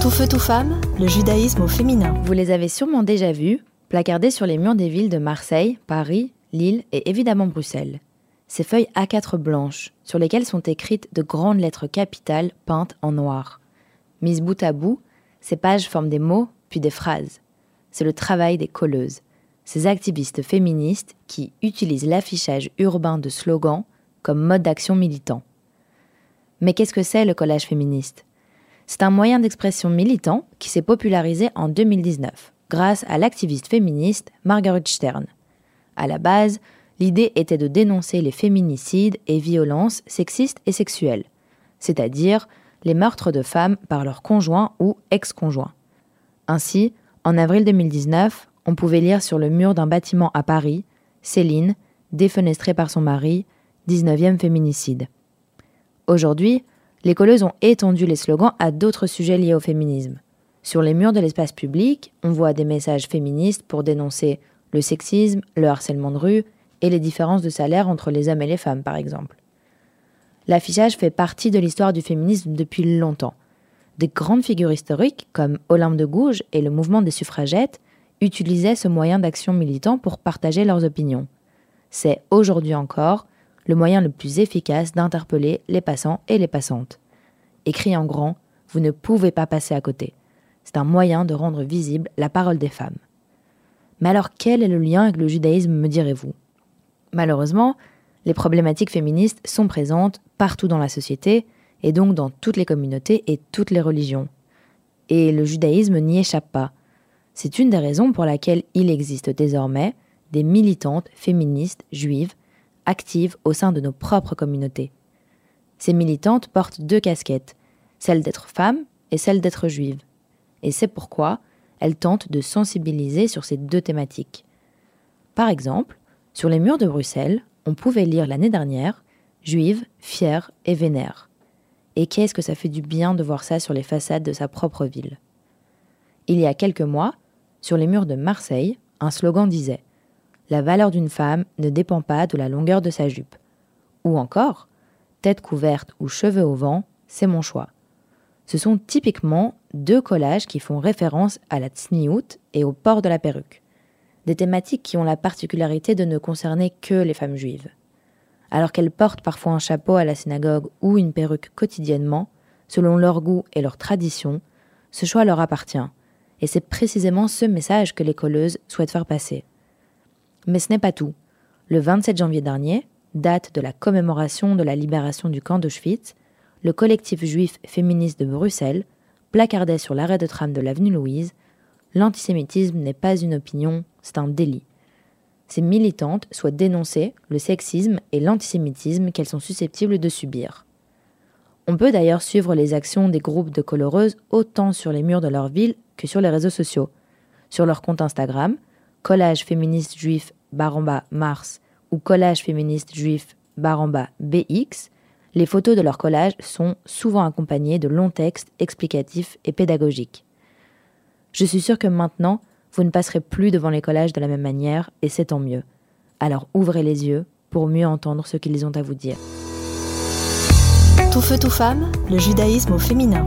Tout feu, tout femme, le judaïsme au féminin. Vous les avez sûrement déjà vus, placardés sur les murs des villes de Marseille, Paris, Lille et évidemment Bruxelles. Ces feuilles A4 blanches, sur lesquelles sont écrites de grandes lettres capitales peintes en noir. Mises bout à bout, ces pages forment des mots, puis des phrases. C'est le travail des colleuses, ces activistes féministes qui utilisent l'affichage urbain de slogans comme mode d'action militant. Mais qu'est-ce que c'est le collage féministe? C'est un moyen d'expression militant qui s'est popularisé en 2019 grâce à l'activiste féministe Margaret Stern. À la base, l'idée était de dénoncer les féminicides et violences sexistes et sexuelles, c'est-à-dire les meurtres de femmes par leurs conjoints ou ex-conjoints. Ainsi, en avril 2019, on pouvait lire sur le mur d'un bâtiment à Paris Céline, défenestrée par son mari, 19e féminicide. Aujourd'hui, les colleuses ont étendu les slogans à d'autres sujets liés au féminisme. Sur les murs de l'espace public, on voit des messages féministes pour dénoncer le sexisme, le harcèlement de rue et les différences de salaire entre les hommes et les femmes, par exemple. L'affichage fait partie de l'histoire du féminisme depuis longtemps. Des grandes figures historiques, comme Olympe de Gouges et le mouvement des suffragettes, utilisaient ce moyen d'action militant pour partager leurs opinions. C'est aujourd'hui encore le moyen le plus efficace d'interpeller les passants et les passantes. Écrit en grand, vous ne pouvez pas passer à côté. C'est un moyen de rendre visible la parole des femmes. Mais alors quel est le lien avec le judaïsme, me direz-vous? Malheureusement, les problématiques féministes sont présentes partout dans la société, et donc dans toutes les communautés et toutes les religions. Et le judaïsme n'y échappe pas. C'est une des raisons pour laquelle il existe désormais des militantes féministes juives actives au sein de nos propres communautés. Ces militantes portent deux casquettes, celle d'être femme et celle d'être juive. Et c'est pourquoi elles tentent de sensibiliser sur ces deux thématiques. Par exemple, sur les murs de Bruxelles, on pouvait lire l'année dernière Juive, fière et vénère. Et qu'est-ce que ça fait du bien de voir ça sur les façades de sa propre ville. Il y a quelques mois, sur les murs de Marseille, un slogan disait la valeur d'une femme ne dépend pas de la longueur de sa jupe. Ou encore, tête couverte ou cheveux au vent, c'est mon choix. Ce sont typiquement deux collages qui font référence à la tsniout et au port de la perruque. Des thématiques qui ont la particularité de ne concerner que les femmes juives. Alors qu'elles portent parfois un chapeau à la synagogue ou une perruque quotidiennement, selon leur goût et leur tradition, ce choix leur appartient. Et c'est précisément ce message que les colleuses souhaitent faire passer. Mais ce n'est pas tout. Le 27 janvier dernier, date de la commémoration de la libération du camp d'Auschwitz, le collectif juif féministe de Bruxelles placardait sur l'arrêt de tram de l'avenue Louise L'antisémitisme n'est pas une opinion, c'est un délit. Ces militantes souhaitent dénoncer le sexisme et l'antisémitisme qu'elles sont susceptibles de subir. On peut d'ailleurs suivre les actions des groupes de coloreuses autant sur les murs de leur ville que sur les réseaux sociaux. Sur leur compte Instagram, collage féministe juif baramba Mars ou collage féministe juif baramba BX, les photos de leur collage sont souvent accompagnées de longs textes explicatifs et pédagogiques. Je suis sûre que maintenant, vous ne passerez plus devant les collages de la même manière, et c'est tant mieux. Alors ouvrez les yeux pour mieux entendre ce qu'ils ont à vous dire. Tout feu, tout femme, le judaïsme au féminin.